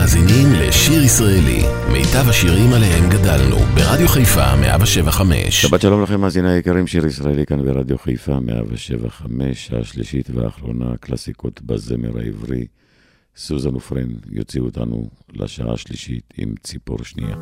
מאזינים לשיר ישראלי, מיטב השירים עליהם גדלנו, ברדיו חיפה 175. שבת שלום לכם, מאזיני היקרים, שיר ישראלי כאן ברדיו חיפה 175, השלישית והאחרונה, קלאסיקות בזמר העברי. סוזן ופרן יוציאו אותנו לשעה השלישית עם ציפור שנייה.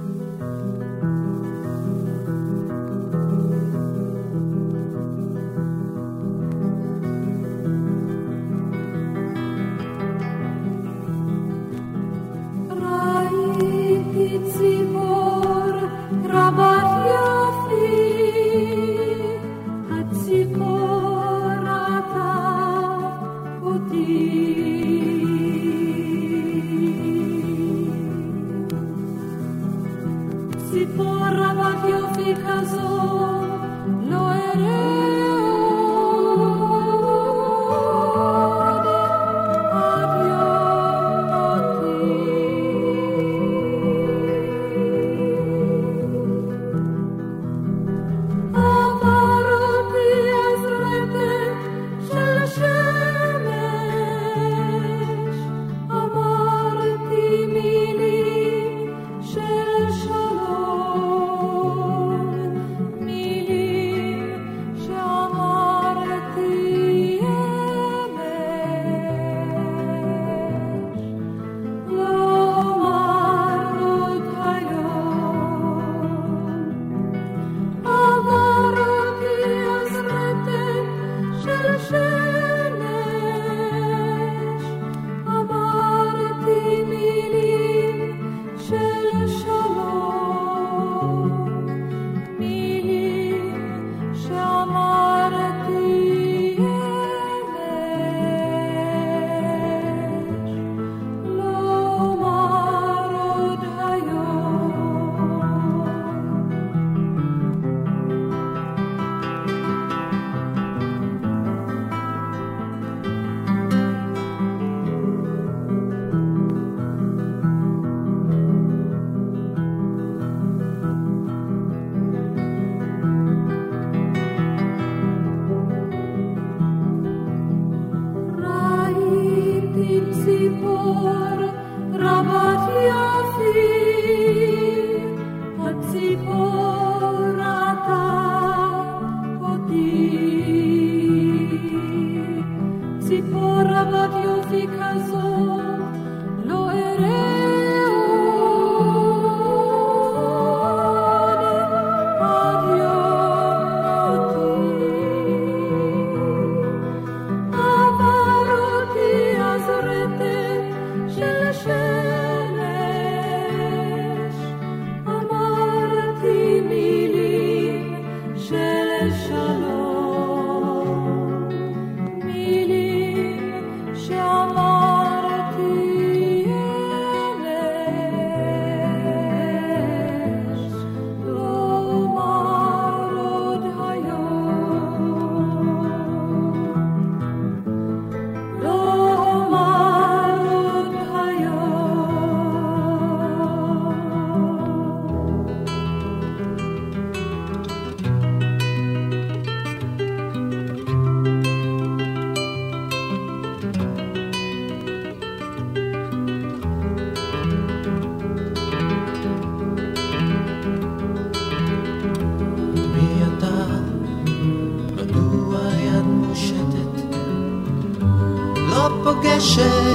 passion.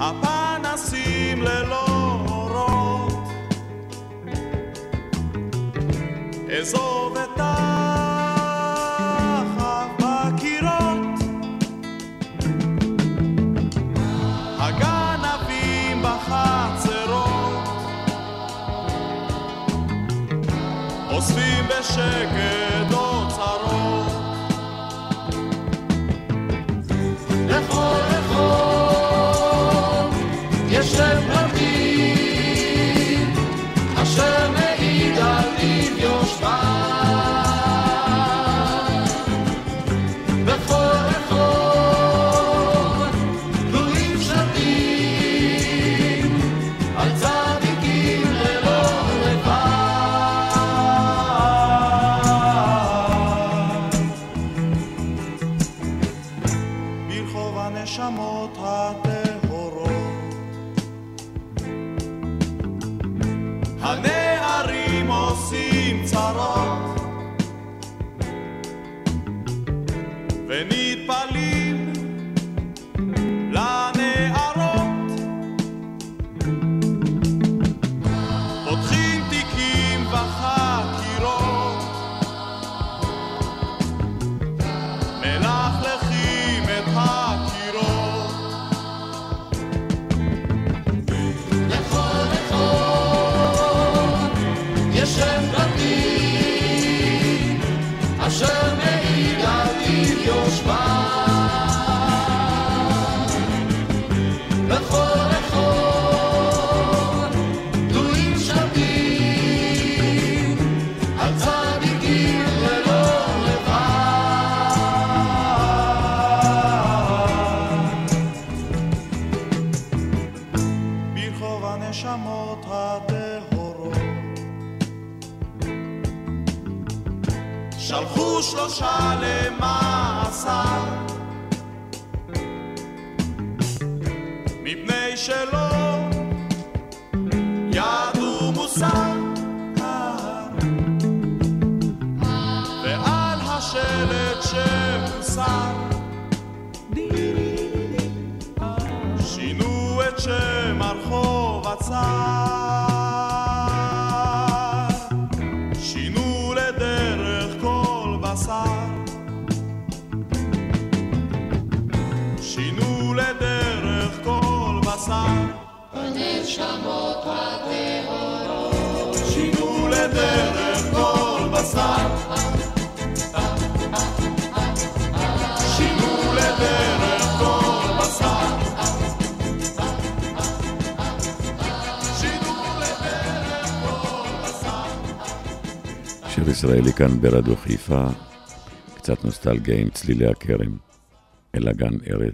הפנסים ללא אורות. אזוב ישראלי כאן ברדיו חיפה, קצת נוסטלגיה עם צלילי הכרם, אל הגן ארד.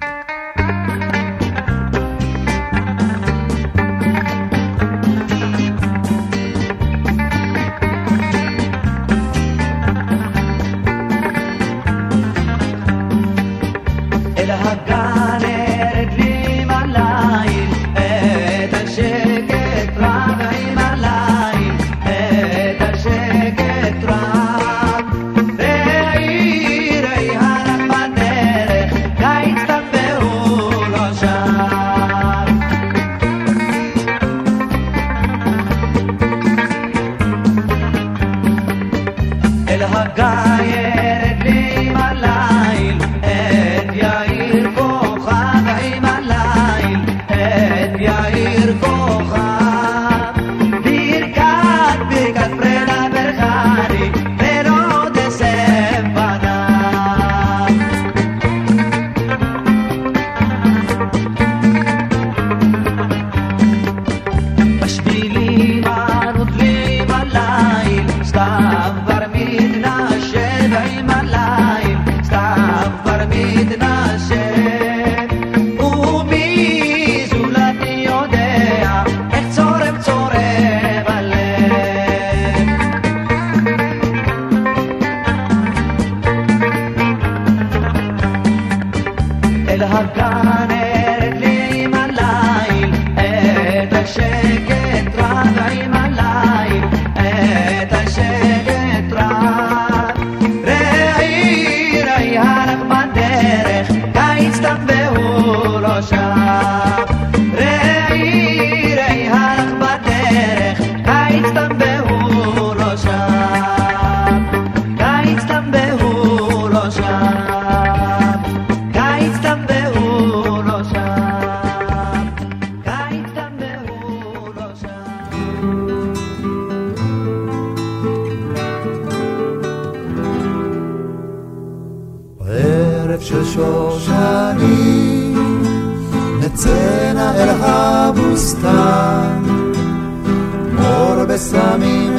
מור בסמים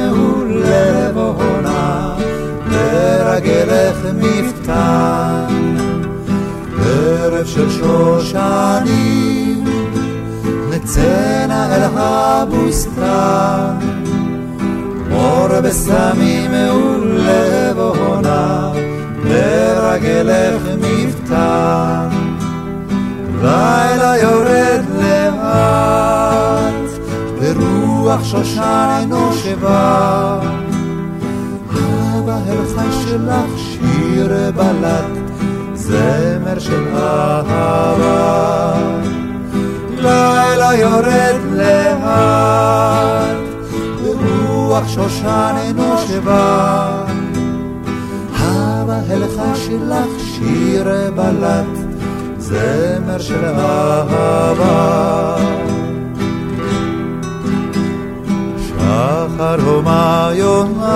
ולבונה, לרגלך מפתן. ערב של שושנים, נצאנה אל הבוסתן, מור בסמים ולבונה, לרגלך מפתן. לילה יורד לאט, ברוח שושן אינו שבא. הבהלכה שלך שיר בלט, זמר של אהבה. לילה יורד לאט, ברוח שושן שבא. הבהלכה שלך שיר בלט, זמר של אהבה. שחר הומה יומה,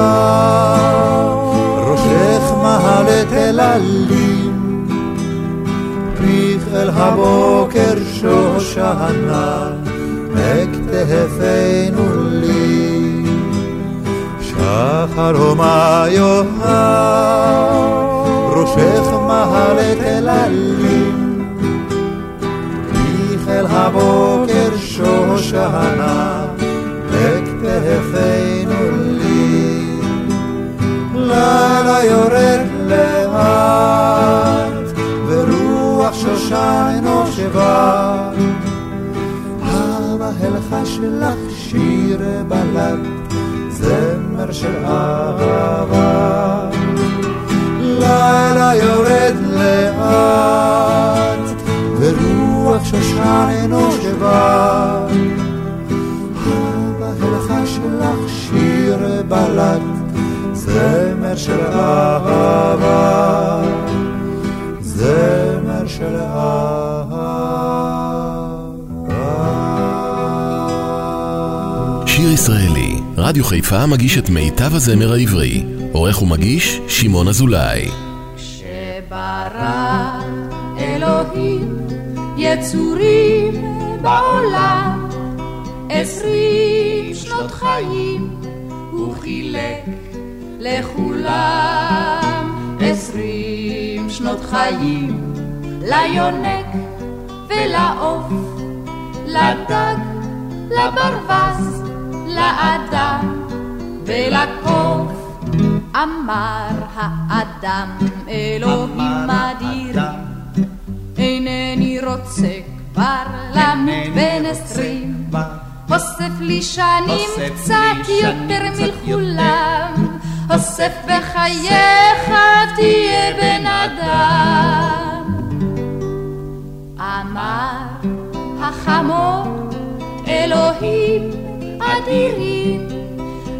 ראשך מהלת אל עלים, פיך אל הבוקר שושנה, מכתפנו לי. שחר הומה יומה, ראשך מהלת אל עלים, פיך אל הבוקר שושנה, לכתפנו לי. לילה יורד לאט, ורוח שושן אינו שבא. הבהלכה שלך שיר בלט, זמר של אהבה. לילה יורד לאט, זמר של אהבה, זמר של אהבה. שיר ישראלי, רדיו חיפה מגיש את מיטב הזמר העברי. עורך ומגיש, שמעון אזולאי. כשברא אלוהים יצורים בעולם עשרים שנות חיים הוא חילק לכולם עשרים שנות חיים ליונק ולעוף לדג לברווז לאדם ולקוף. אמר האדם אלוהים אדיר אינני רוצה כבר למות בן עשרים. אוסף לי שנים קצת יותר. מכולם אוסף בחייך תהיה בן אדם. אמר החמור אלוהים אדירים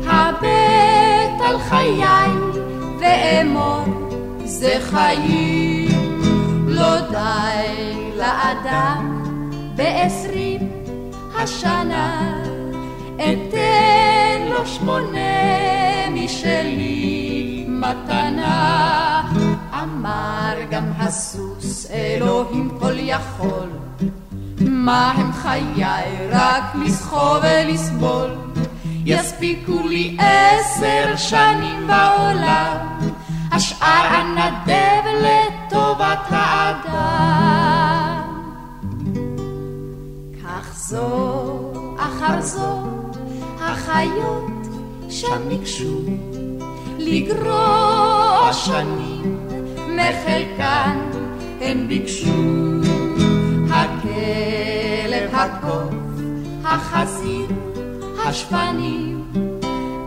הבט על חיי ואמור זה חיים. לא די לאדם בעשרים השנה אתן לו שמונה משלי. מתנה אמר גם הסוס אלוהים כל יכול. מה הם חיי? רק לסחוב ולסבול. יספיקו לי עשר שנים בעולם השאר אנדב לטובת האדם. כך זו אחר זו החיות שם ניגשו לגרוע שנים מחלקן. הן ביקשו הכלב, הקוף, החזיר, השפנים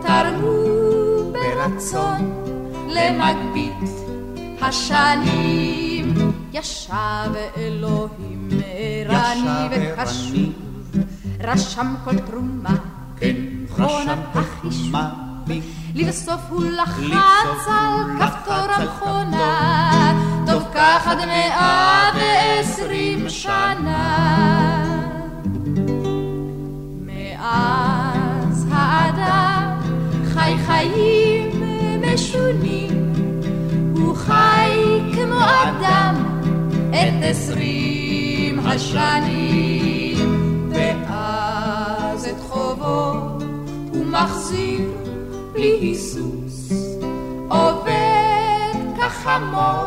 תרמו ברצון למגבית השנים. ישב אלוהים ערני וקשוב רשם כל תרומה כן, מכונת החישוב לבסוף הוא לחץ על כפתור המכונה. טוב כך עד מאה ועשרים שנה. מאז האדם חי חיים משונים. הוא חי כמו אדם את עשרים השנים מחזיר בלי היסוס. עובד כחמור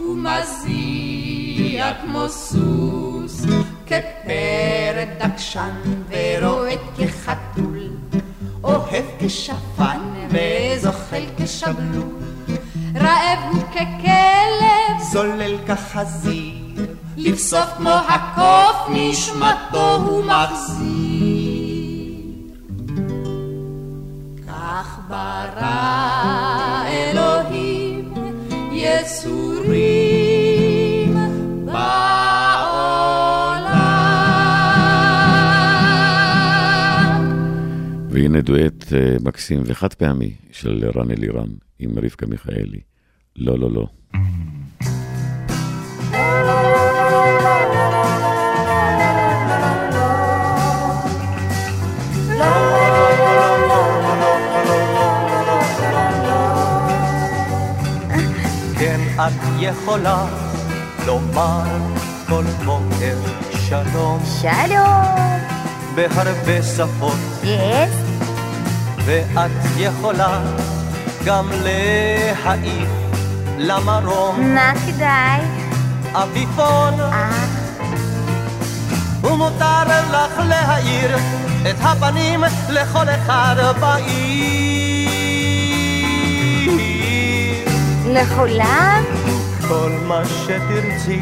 ומזיע כמו סוס. כפרד דקשן ורועד כחתול. אוהב כשפן וזוחל כשבלול. רעב הוא ככלב זולל כחזיר. לבסוף כמו הקוף נשמתו הוא מחזיר כך ברא אלוהים יצורים בעולם. והנה דואט אה, מקסים וחד פעמי של רן אלירן עם רבקה מיכאלי. לא, לא, לא. את יכולה לומר כל בוקר שלום שלום. בהרבה שפות, יס? ואת יכולה גם להעיף למרום מה כדאי? אביפון, אה, ומותר לך להאיר את הפנים לכל אחד בעיר. לכולם? כל מה שתרצי,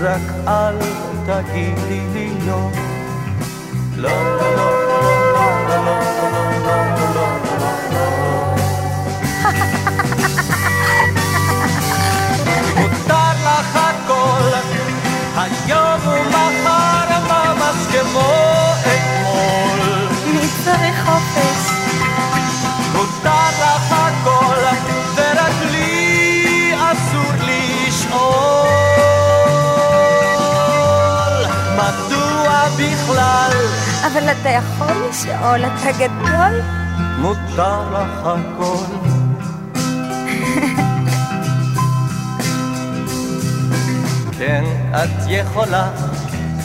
רק אל תגידי לי לא. לא, לא, לא, אבל אתה יכול לשאול, אתה גדול? מותר לך הכל. כן, את יכולה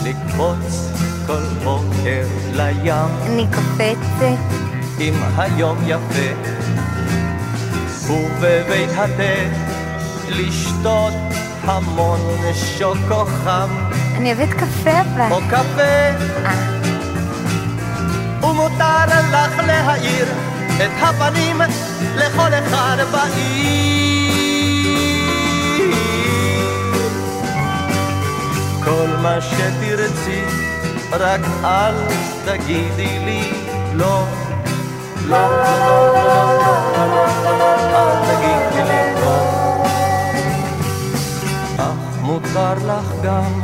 לקפוץ כל בוקר לים. אני קופצת. אם היום יפה, ובבית התה לשתות המון שוקו חם. אני אוהבת קפה אבל. או קפה. ומותר לך להאיר את הפנים לכל אחד בעיר. כל מה שתרצי, רק אל תגידי לי לא. לא, לא, לא, לא, לא, לא, אל תגידי לי לא. אך מותר לך גם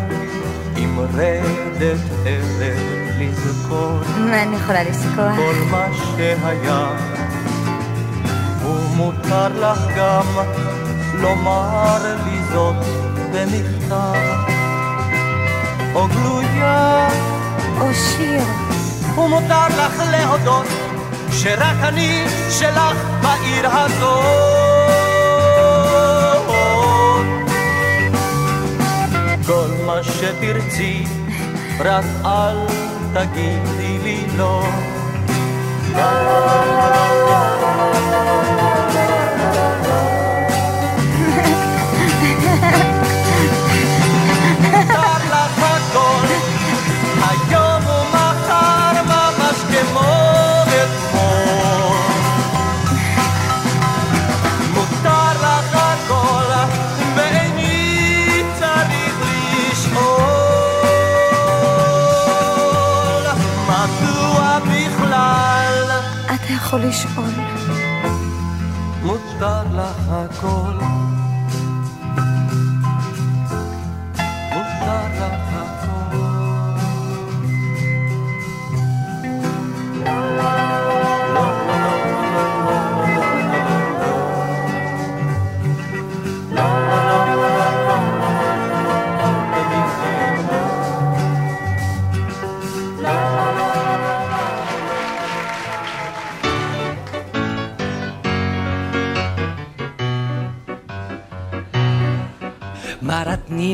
עם רדת ערב לזכור אני יכולה לזכור? כל מה שהיה. ומותר לך גם לומר לי זאת במכתב. או גלויה, או שיר. ומותר לך להודות שרק אני שלך בעיר הזאת. כל מה שתרצי, רק אל תגידי לי לא. יכול לשאול.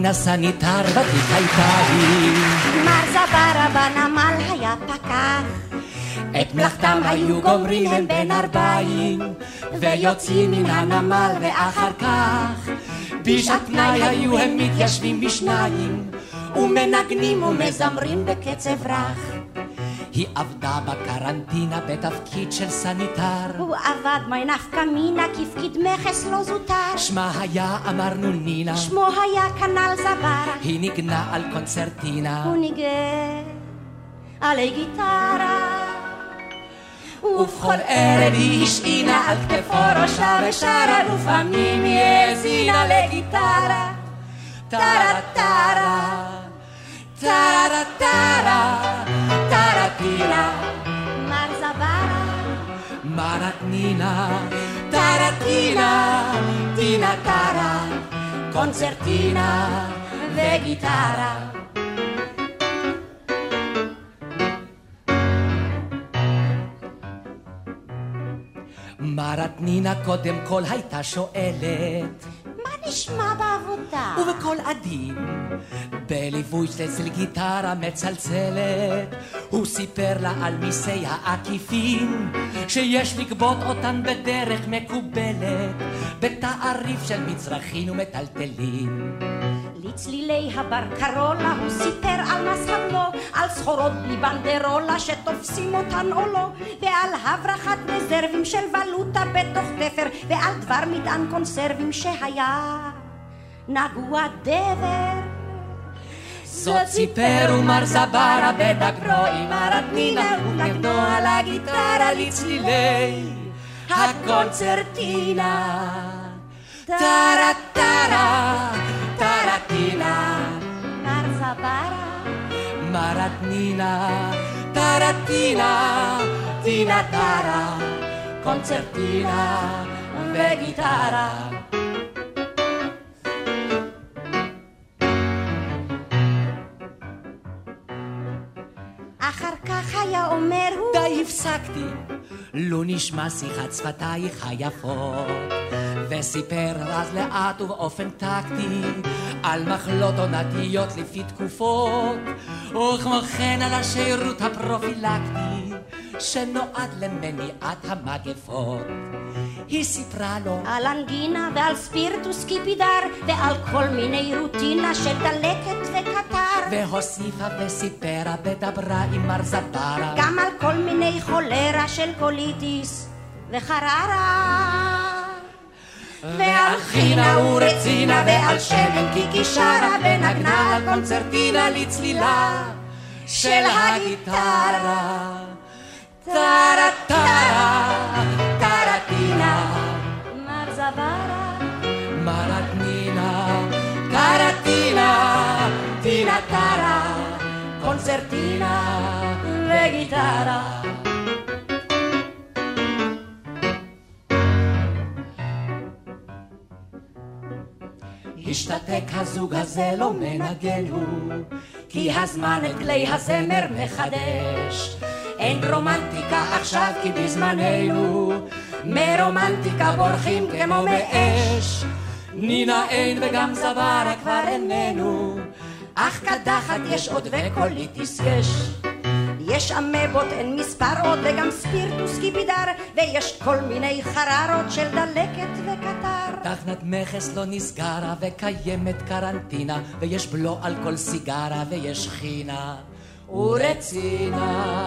מרת נינה סניטר ותיק הייתה היא. מר זברה בנמל היה פקח. את מלאכתם היו גומרים הם בין ארבעים, ויוצאים מן הנמל ואחר כך, בשעת פנאי היו הם מתיישבים בשניים, ומנגנים ומזמרים בקצב רך. היא עבדה בקרנטינה בתפקיד של סניטר. הוא עבד מי נפקא מינה כפקיד מכס לא זוטר. שמה היה, אמרנו נינה, שמו היה כנ"ל זברה. היא ניגנה על קונצרטינה. הוא ניגן עלי גיטרה. ובכל ערב היא השעינה על כתפו ראשה ושרה, לפעמים היא האזינה לגיטרה. טרה טרה, טרה טרה, מרתנינה, טרטינה, טינה טרה, קונצרטינה וגיטרה. מרתנינה קודם כל הייתה שואלת נשמע בעבודה? ובקול עדין, בליווי של גיטרה מצלצלת, הוא סיפר לה על מיסי העקיפין, שיש לגבות אותן בדרך מקובלת, בתעריף של מצרכים ומטלטלים. לצלילי הבר קרולה הוא סיפר על מס הבלו, על סחורות בלי בנדרולה שתופסים אותן או לא, ועל הברחת רזרבים של ולוטה בתוך תפר, ועל דבר מטען קונסרבים שהיה נגוע דבר. זאת סיפר ומר זברה בדגרו עם הרדנינה ונגנו על הגיטרה לצלילי הקונצרטינה. טרה טרה, טרטינה, מר זברה, מרתנינה, טרטינה, טינה טרה, קונצרטינה וגיטרה. אחר כך היה אומר הוא... די הפסקתי, לו נשמע שיחת שפתייך היפות. וסיפר אז לאט ובאופן טקטי על מחלות עונתיות לפי תקופות, וכמו כן על השירות הפרופילקטי שנועד למניעת המגפות. היא סיפרה לו על אנגינה ועל ספירטוס קיפידר ועל כל מיני רוטינה של דלקת וקטר והוסיפה וסיפרה ודברה עם מר זברה גם על כל מיני חולרה של קוליטיס וחררה ועל חינה ורצינה ועל שמן קיקי שרה ונגנה על קונצרטינה לצלילה של הגיטרה טרה טרה זברה מרטנינה קרטינה טינה טרה קונצרטינה וגיטרה השתתק הזוג הזה לא מנגן הוא, כי הזמן את כלי הזמר מחדש. אין רומנטיקה עכשיו כי בזמננו, מרומנטיקה בורחים כמו מאש. נינה אין וגם זברה כבר איננו, אך קדחת יש עוד וקוליטיס יש. יש אמבות, אין מספר עוד, וגם ספירטוס קיפידר, ויש כל מיני חררות של דלקת וקטר. תחנת מכס לא נסגרה, וקיימת קרנטינה, ויש בלו על כל סיגרה, ויש חינה ורצינה.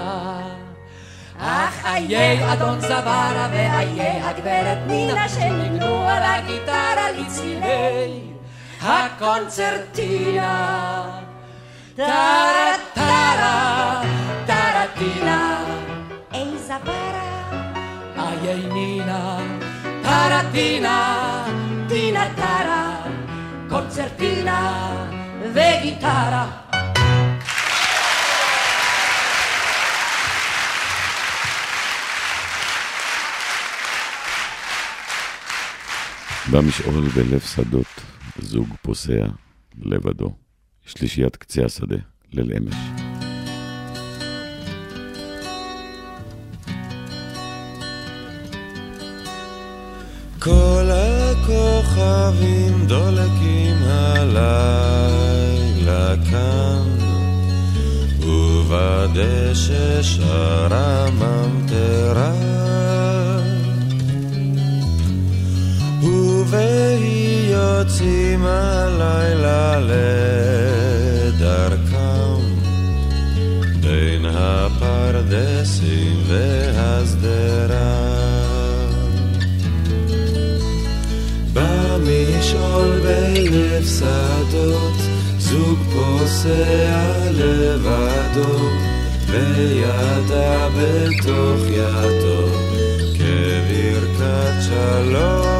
אך איי אדון זברה ואיי הגברת נינה שניגנו על הגיטרה לצלילי הקונצרטינה. טרה טרה טרטינה. איי זברה. איי נינה טרטינה טינה טרה קונצרטינה וגיטרה במשעול בלב שדות, זוג פוסע לבדו, שלישיית קצה השדה, ליל אמש. כל הכוכבים דולקים הלילה כאן, ובדשא שרה ממטרה. ובהי יוצאים הלילה לדרכם, בין הפרדסים והשדרה. במשעול בלב שדות, זוג פוסע לבדו, וידה בתוך ידו, כברכת שלום.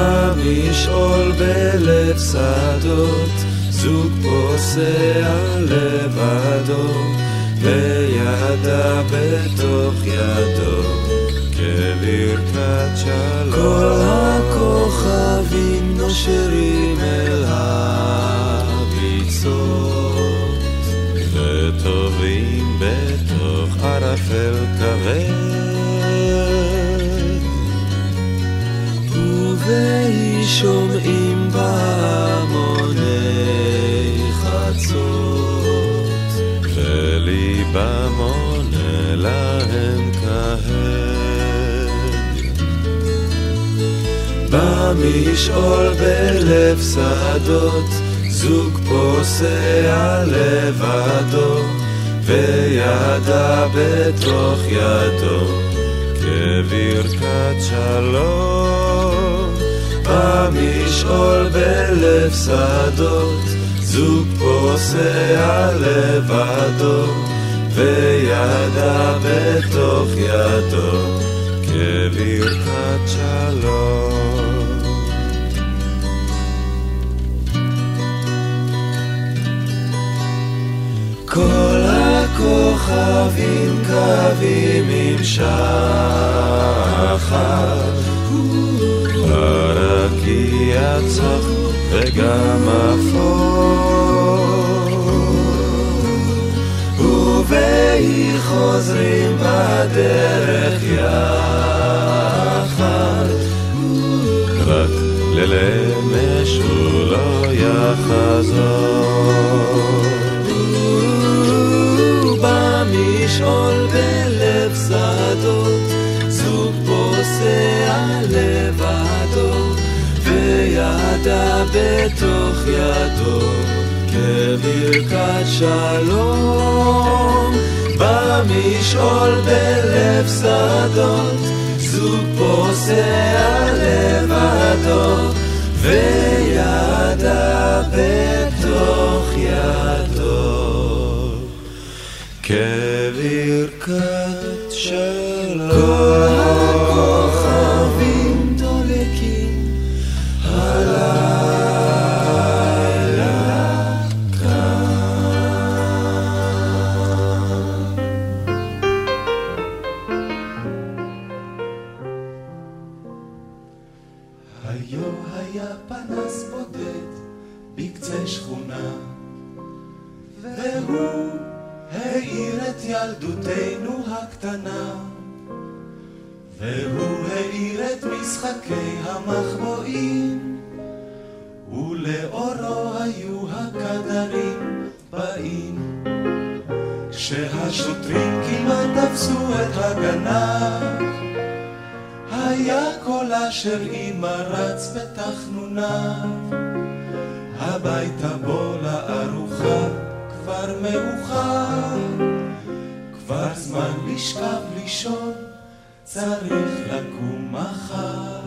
במשעול בלב שדות, זוג פוסע לבדו, וידה בתוך ידו. כברכת שלום. כל הכוכבים נושרים אל הביצות, ובהי שומעים חצות, וליבם עונה להם כהד. במשעול בלב שדות, זוג פוסע לבדו, וידה בתוך ידו, כברכת שלום. במשעול בלב שדות, זוג פוסע לבדו, וידה בתוך ידו, כברכת שלום. כל הכוכבים קווים עם שחר, הרקיע צח וגם אפור. והיא חוזרים בדרך יחד. רק ללמש הוא לא יחזור. בתוך ידו. כברכת שלום במשעול בלב שדות זוג פוסע לבדו וידה בתוך ידו כברכת שלום כשהשוטרים כמעט תפסו את הגנב היה קולה של אמא רץ בתחנוניו. הביתה בוא לארוחה כבר מאוחר. כבר זמן לשכב לישון, צריך לקום מחר.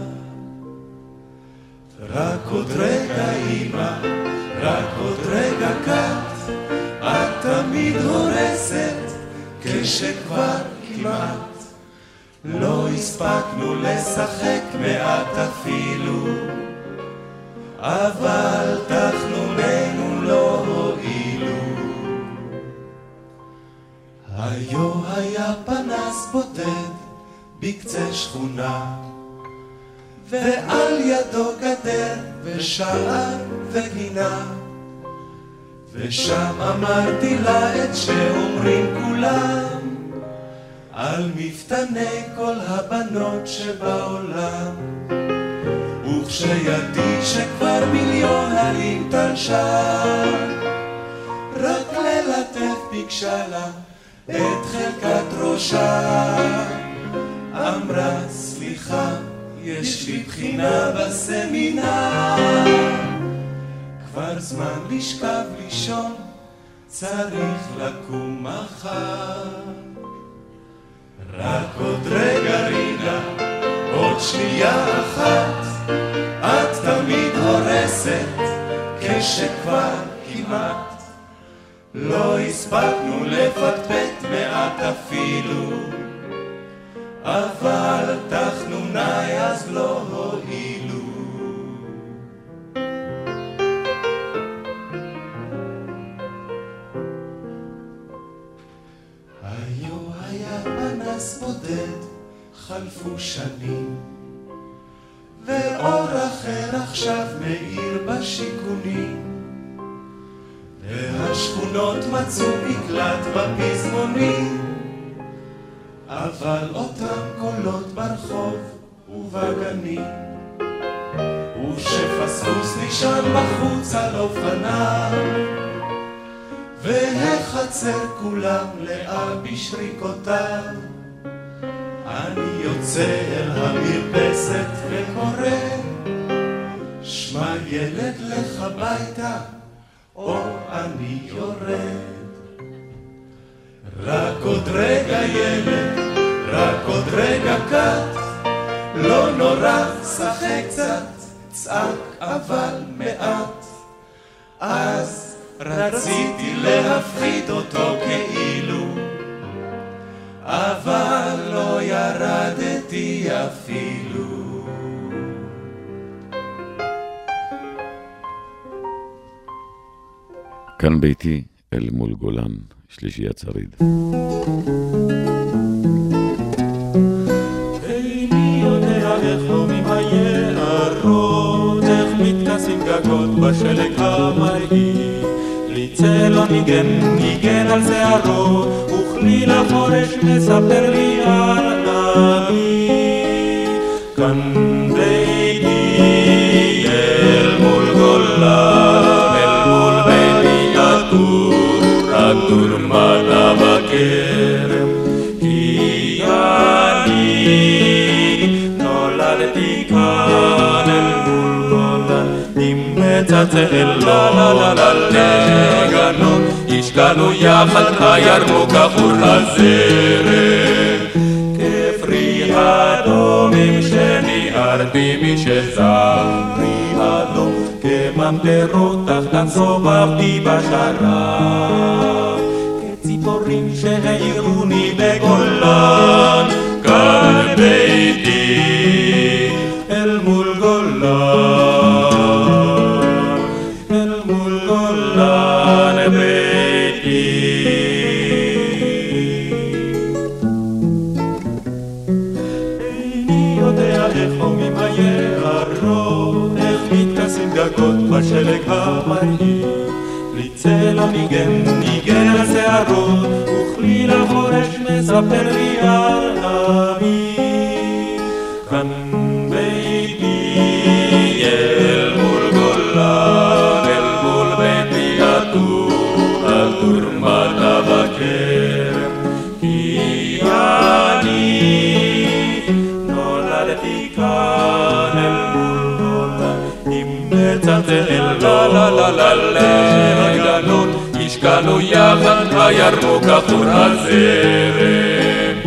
רק עוד רגע אמא, רק עוד רגע את תמיד הורסת, כשכבר כמעט. לא הספקנו לשחק מעט אפילו, אבל תחנוננו לא היו היה פנס בודד בקצה שכונה ועל ידו גדר ושער וגינה ושם אמרתי לה את שאומרים כולם על מפתני כל הבנות שבעולם וכשידי שכבר מיליון הרים תלשה רק ללטף ביקשה לה את חלקת ראשה. אמרה, סליחה, יש לי בחינה בסמינר. כבר זמן לשכב לישון, צריך לקום מחר. רק עוד רגע רינה, עוד שנייה אחת, את תמיד הורסת, כשכבר כמעט לא הספקנו לפטפט מעט אפילו, אבל תחנוני אז לא הועילו. חלפו שנים, ואור אחר עכשיו מאיר בשיכונים. והשכונות מצאו מקלט בפזמונים, אבל אותם קולות ברחוב ובגנים, וכשפספוס נשען בחוץ על אופניו, והחצר כולם לאה בשריקותיו. אני יוצא אל המרפסת וקורא, שמע ילד לך ביתה או אני יורד. רק עוד רגע ילד, רק עוד רגע קט, לא נורא, שחק קצת, צעק אבל מעט. אז רציתי להפחיד אותו כאילו, אבל לא ירדתי אפילו. כאן ביתי, אל מול גולן, שלישיית שריד. מתכסים גגות בשלג המרהיב. לי צלון ניגן, ניגן על שערו, וכלי לחורש מספר לי על אבי. כאן ביתי אל מול גולה, אל מול ביתי עטור, עטור מטה בכרם. לה לה לגנות, השקענו יחד הירמוק עבור הזרם. כפרי אדומים שניערתי משזרי אדום, כממטרות תחתן סובבתי בשרב. כציפורים שהעירוני בגולן, כאן ביתי בשלג המרהיב. לי צלע ניגן, ניגן על שערות, וכלי לחורש מספר לי על אבי. מצלצל לה לה לה לה לגנות, השקענו יחד הירוק עטור הזרם.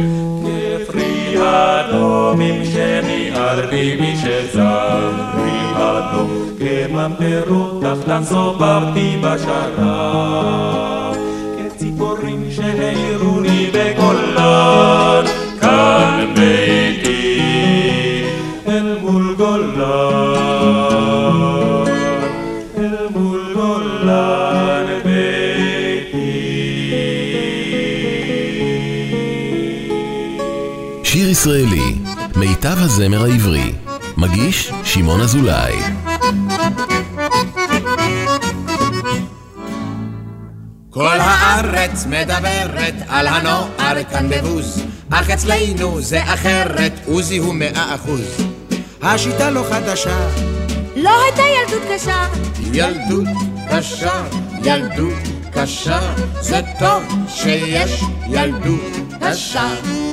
כפרי אדומים שניערתי משזרי אדום, כממטרות תחתן סובבתי בשרב. כציפורים שהעירוני בגולן, כאן ביתי אל מול גולן, שיר ישראלי, מיטב הזמר העברי. מגיש שמעון אזולאי. כל הארץ מדברת על הנוער כאן בבוז, אך אצלנו זה אחרת, עוזי הוא מאה אחוז. השיטה לא חדשה, לא הייתה ילדות קשה, ילדות קשה, ילדות קשה, זה טוב שיש ילדות קשה.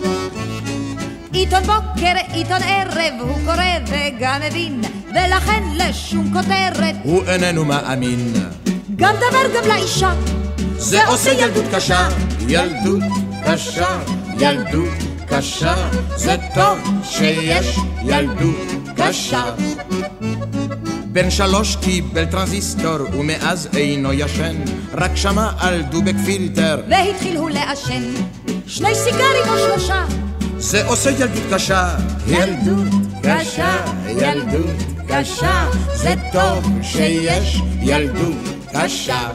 עיתון בוקר, עיתון ערב, הוא קורא וגם מבין, ולכן לשום כותרת, הוא איננו מאמין, גם דבר גם לאישה, זה עושה ילדות קשה, ילדות קשה, ילדות קשה, זה טוב שיש ילדות קשה. בן שלוש קיבל טרנזיסטור ומאז אינו ישן, רק שמע על דובק פילטר, והתחיל הוא לעשן, שני סיגרים או שלושה, זה עושה ילדות קשה, ילדות קשה, ילדות קשה, זה טוב שיש ילדות קשה.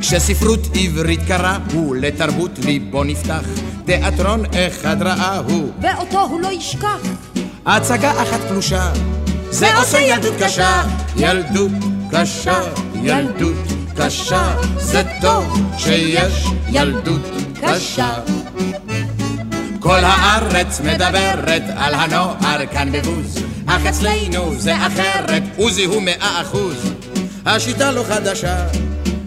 כשספרות עברית קראו, לתרבות ליבו נפתח, תיאטרון אחד ראה הוא, ואותו הוא לא ישכח, הצגה אחת פלושה, זה עושה ילדות קשה, ילדות קשה, ילדות קשה, זה טוב שיש ילדות קשה. כל הארץ מדברת על הנוער כאן בבוז, אך אצלנו זה אחרת, עוזי הוא מאה אחוז. השיטה לא חדשה,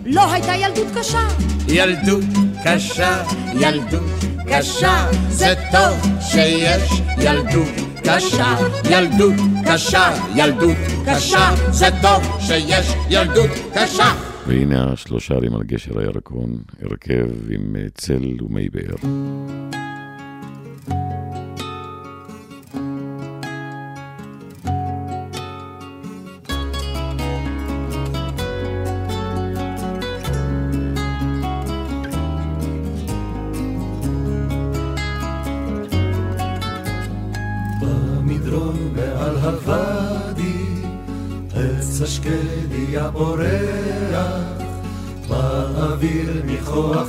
לא הייתה ילדות קשה, ילדות קשה, ילדות קשה, זה טוב שיש ילדות קשה, ילדות קשה, ילדות קשה, זה טוב שיש ילדות קשה. והנה השלושה ערים על גשר הירקון, הרכב עם צל ומי באר. wir mich hoch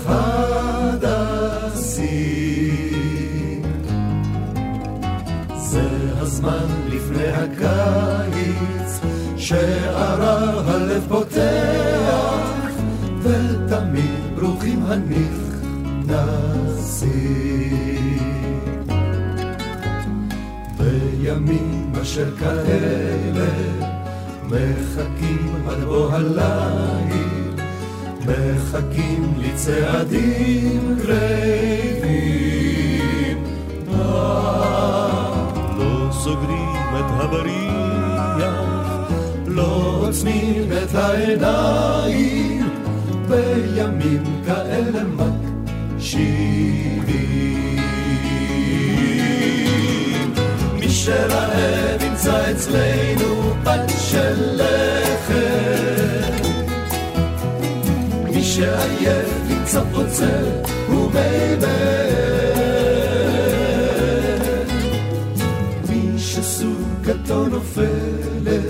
מחכים שסוכתו נופלת,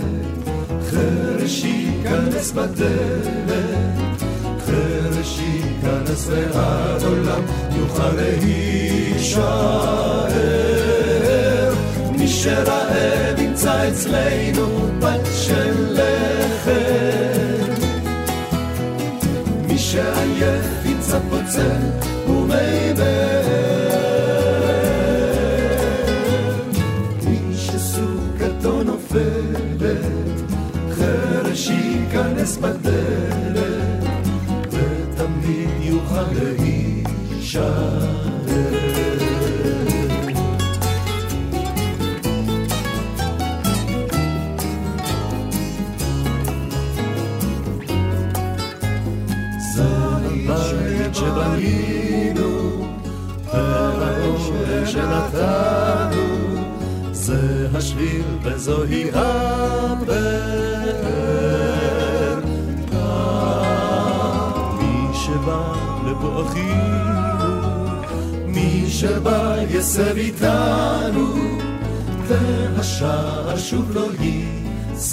חרש ייכנס בדלת, חרש ייכנס ועד עולם יוכל להישאר. מי שרעב ימצא אצלנו פת של לחם, מי שעייף ימצא פוצל ומי מי בדלת, ותמיד יוכל להישאר. שבנינו, והאוהל שנתנו, זה השביל וזוהי הבאר. אחינו, מי שבא יסב איתנו, והשער שוב לא ייסגר.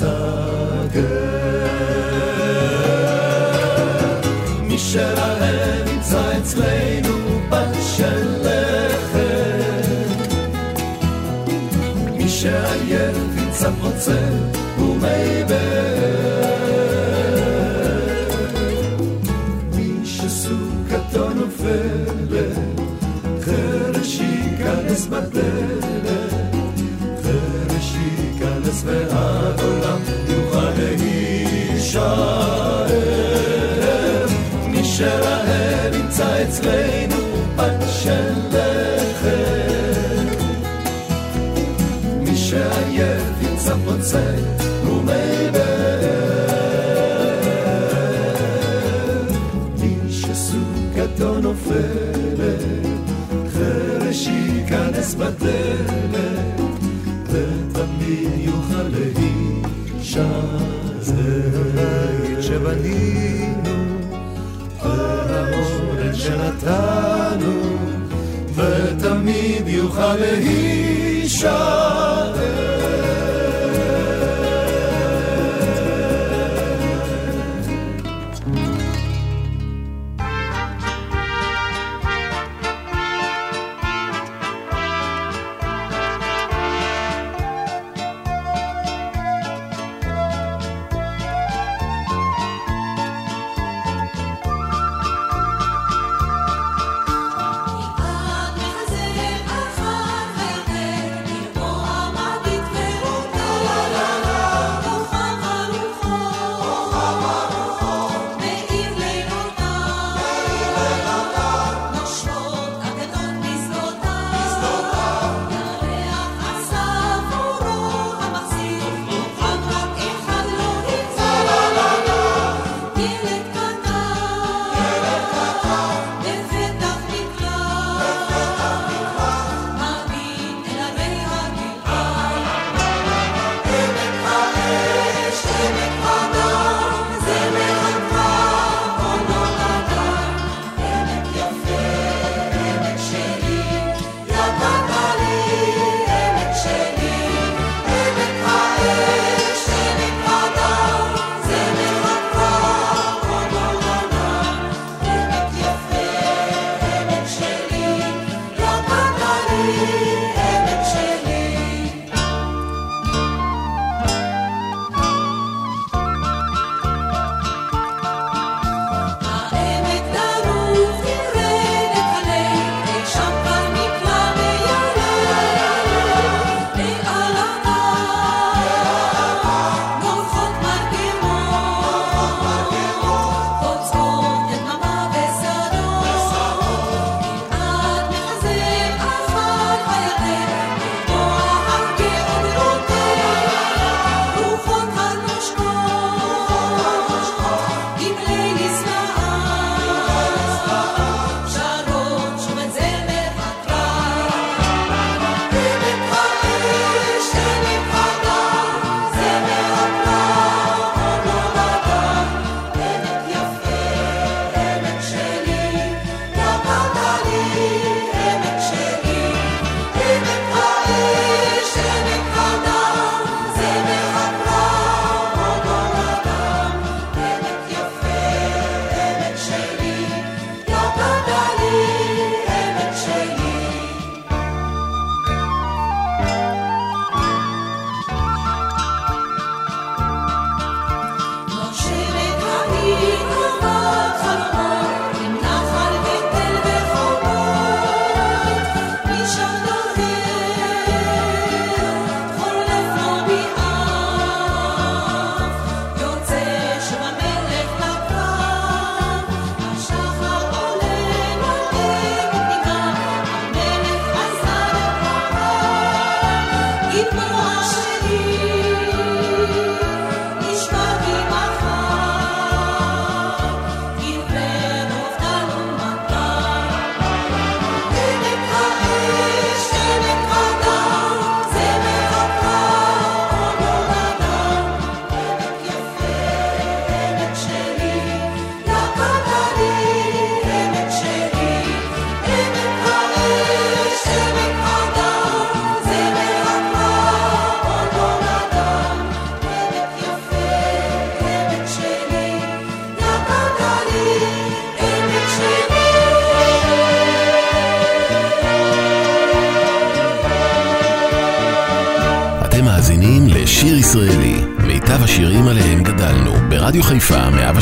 מי שרעב ימצא אצלנו בת של לחם, מי שעייף ימצא פוצל ומי מי ועד עולם יוכל להישאר. מי שרעב ימצא אצלנו פת של לחם, מי שעייף ימצא פוצל זה הבית שבנינו, והאורן שנתנו, ותמיד יוכל להישאר.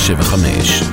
175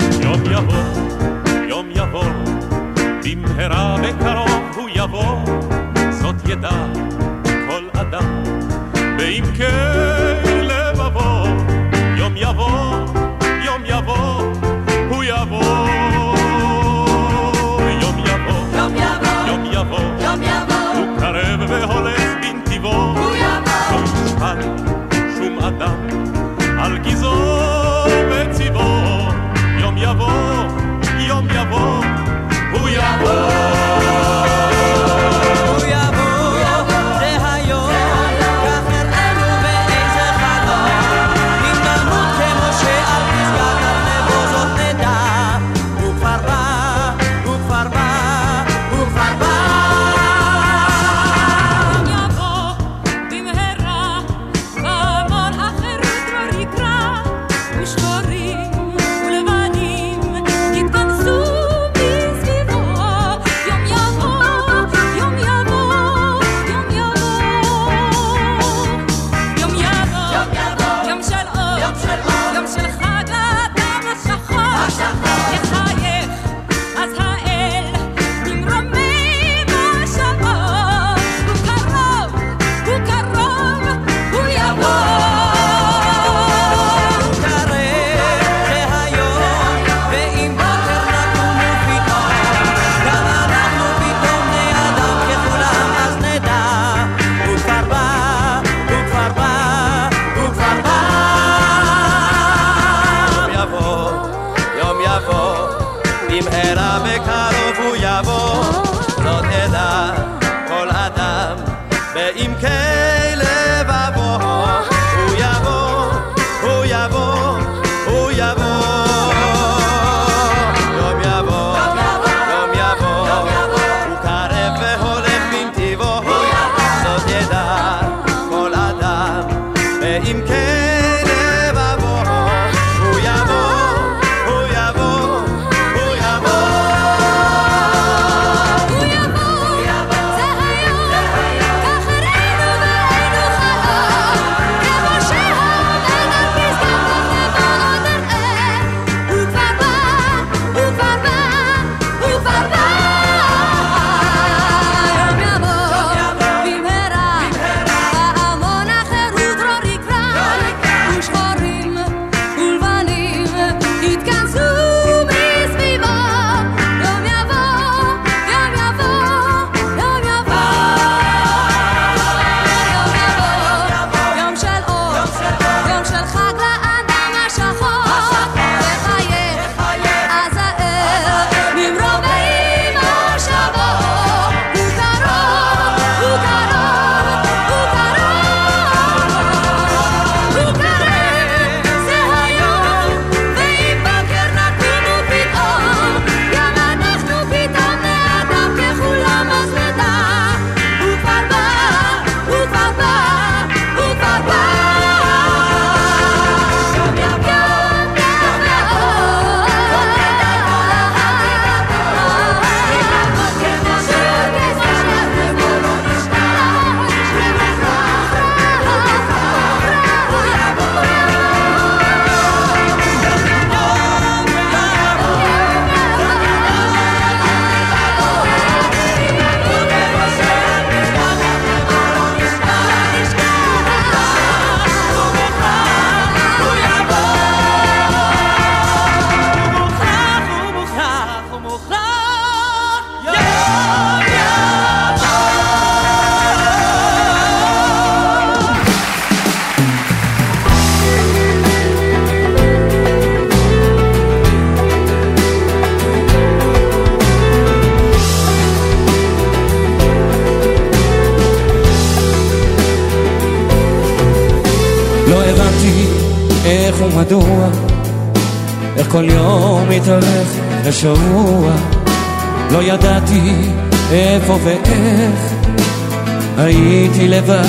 הייתי לבד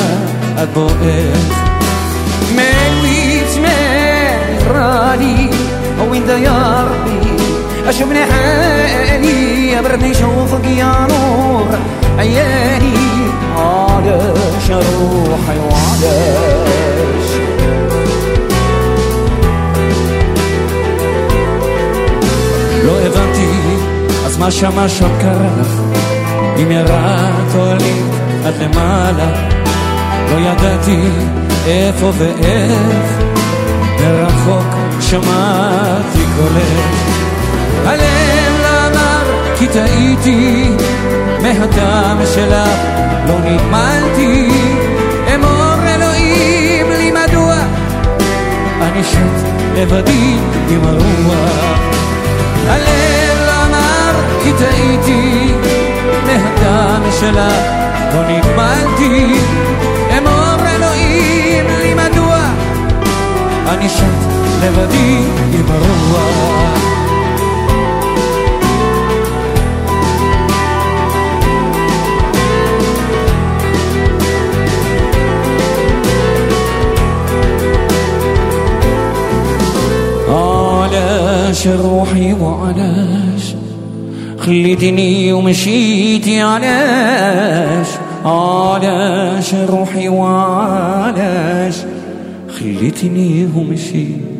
עד בועך ماليت مراني وين يا ربي اشمنا حالي يا برني شوفك يا نور عياني علاش روحي وعلاش לא הבנתי, אז מה שמה שם קרה לך? אם ירדת או עלית עד למעלה, לא ידעתי איפה ואיך, מרחוק שמעתי קולך. הלב לא כי טעיתי, מהדם שלך. לא נגמלתי, אמור אלוהים לי מדוע. אני שט לבדי עם הרוח. הלב לא כי טעיתי, מהדם שלך לא נגמלתי, אמור אלוהים לי מדוע אני שט לבדי עם הרוח. علاش روحي وعلاش خليتني ومشيتي علاش؟ علاش روحي وعلاش؟ خليتني ومشيتي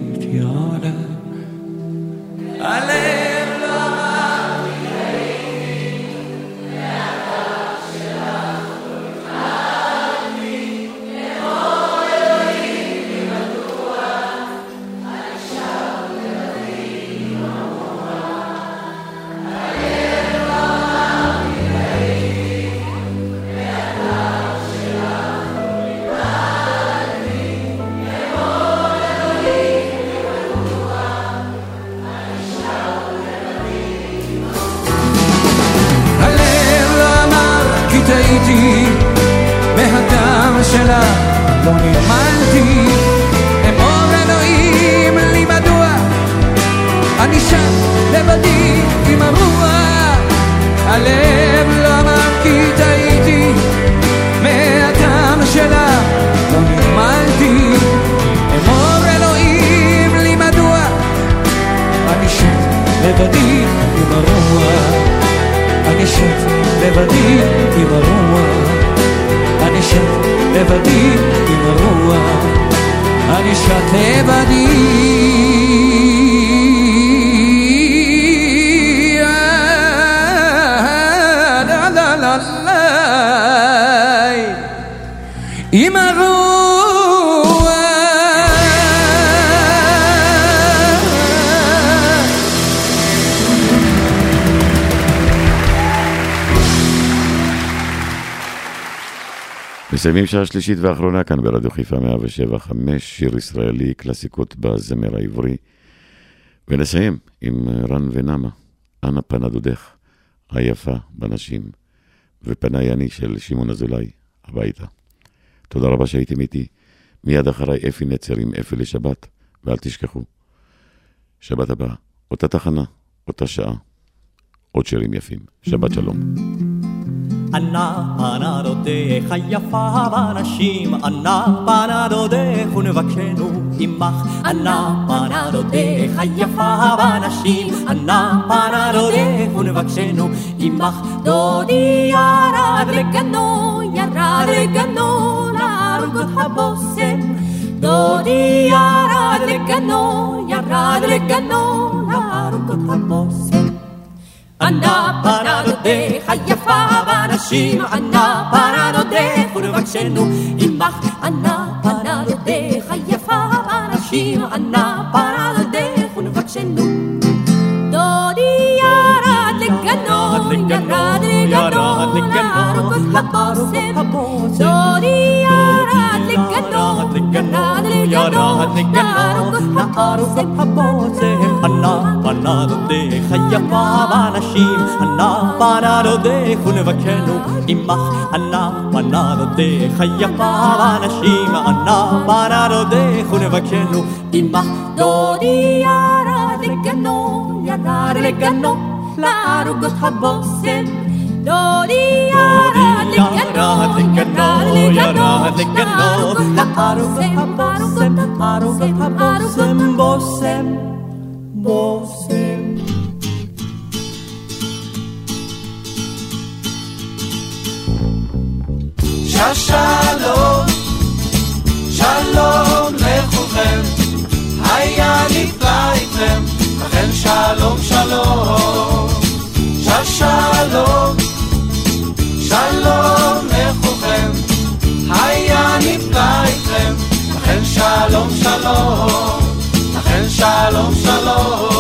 מסיימים שעה שלישית ואחרונה כאן ברדיו חיפה 107 5, שיר ישראלי, קלאסיקות בזמר העברי. ונסיים עם רן ונמה, אנה פנה דודך, היפה בנשים, ופניי אני של שמעון אזולאי, הביתה. תודה רבה שהייתם איתי. מיד אחריי אפי נצר עם אפי לשבת, ואל תשכחו, שבת הבאה, אותה תחנה, אותה שעה, עוד שירים יפים. שבת שלום. אנה פנה דודך היפה בנשים, אנה פנה דודך ונבקשנו עמך. אנה פנה דודך היפה בנשים, אנה פנה דודך ונבקשנו עמך. דודי ירד לגנו, ירד לגנו, להרוג הבושם. דודי ירד לגנו, ירד לגנו, להרוג הבושם. ענה פרדותך היפה בנשים, ענה פרדותך ולבקשנו עמך. ענה פרדותך היפה בנשים, ענה פרדותך ולבקשנו. דודי ירד לגנו, ירד לגנו, להרוג הבושם. דודי ירד לגנו, ירד לגנו, להרוג הבושם. ענה פנה דודך היפה בנשים, ענה פנה דודך ולבקשנו עמך. ענה פנה דודך היפה בנשים, ענה פנה דודך ולבקשנו עמך. דודי ירד לגנו, ירד לגנו, להרוג הבושם. דודי ירד לגנו, ירד לגנו, להרוג הבושם, להרוג הבושם, בושם, בושם. ששלום, שלום לכולכם, היה נפלא איתכם, לכן שלום שלום. שלום, שלום לכולכם, היה נפלא איתכם, לכן שלום שלום, לכן שלום שלום.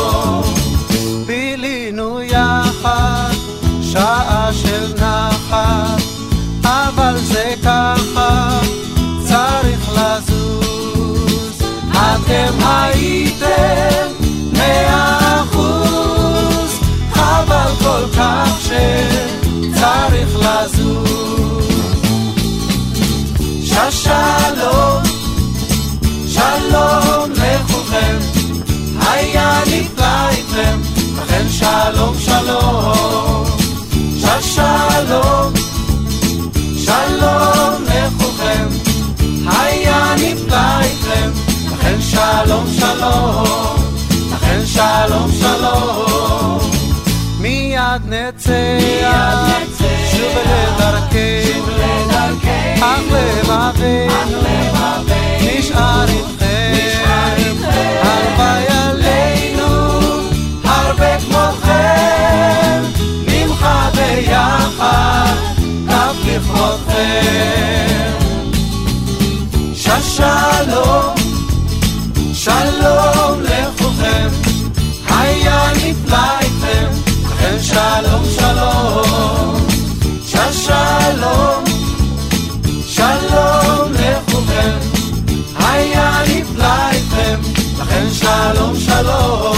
שלום, שלום לכולכם, היה נפלא איתכם, לכן שלום שלום, של שלום, שלום לכולכם, היה נפלא איתכם, לכן שלום שלום, לכן שלום שלום. מיד נצא, שוב לדרכנו. אך לבבי, נשאר איתכם, הלוואי עלינו, הרבה כמוכם, נמחה ביחד, כף לכבודכם. ששלום, שלום לכולכם, היה נפלא איתכם, לכם שלום. shalom, shalom.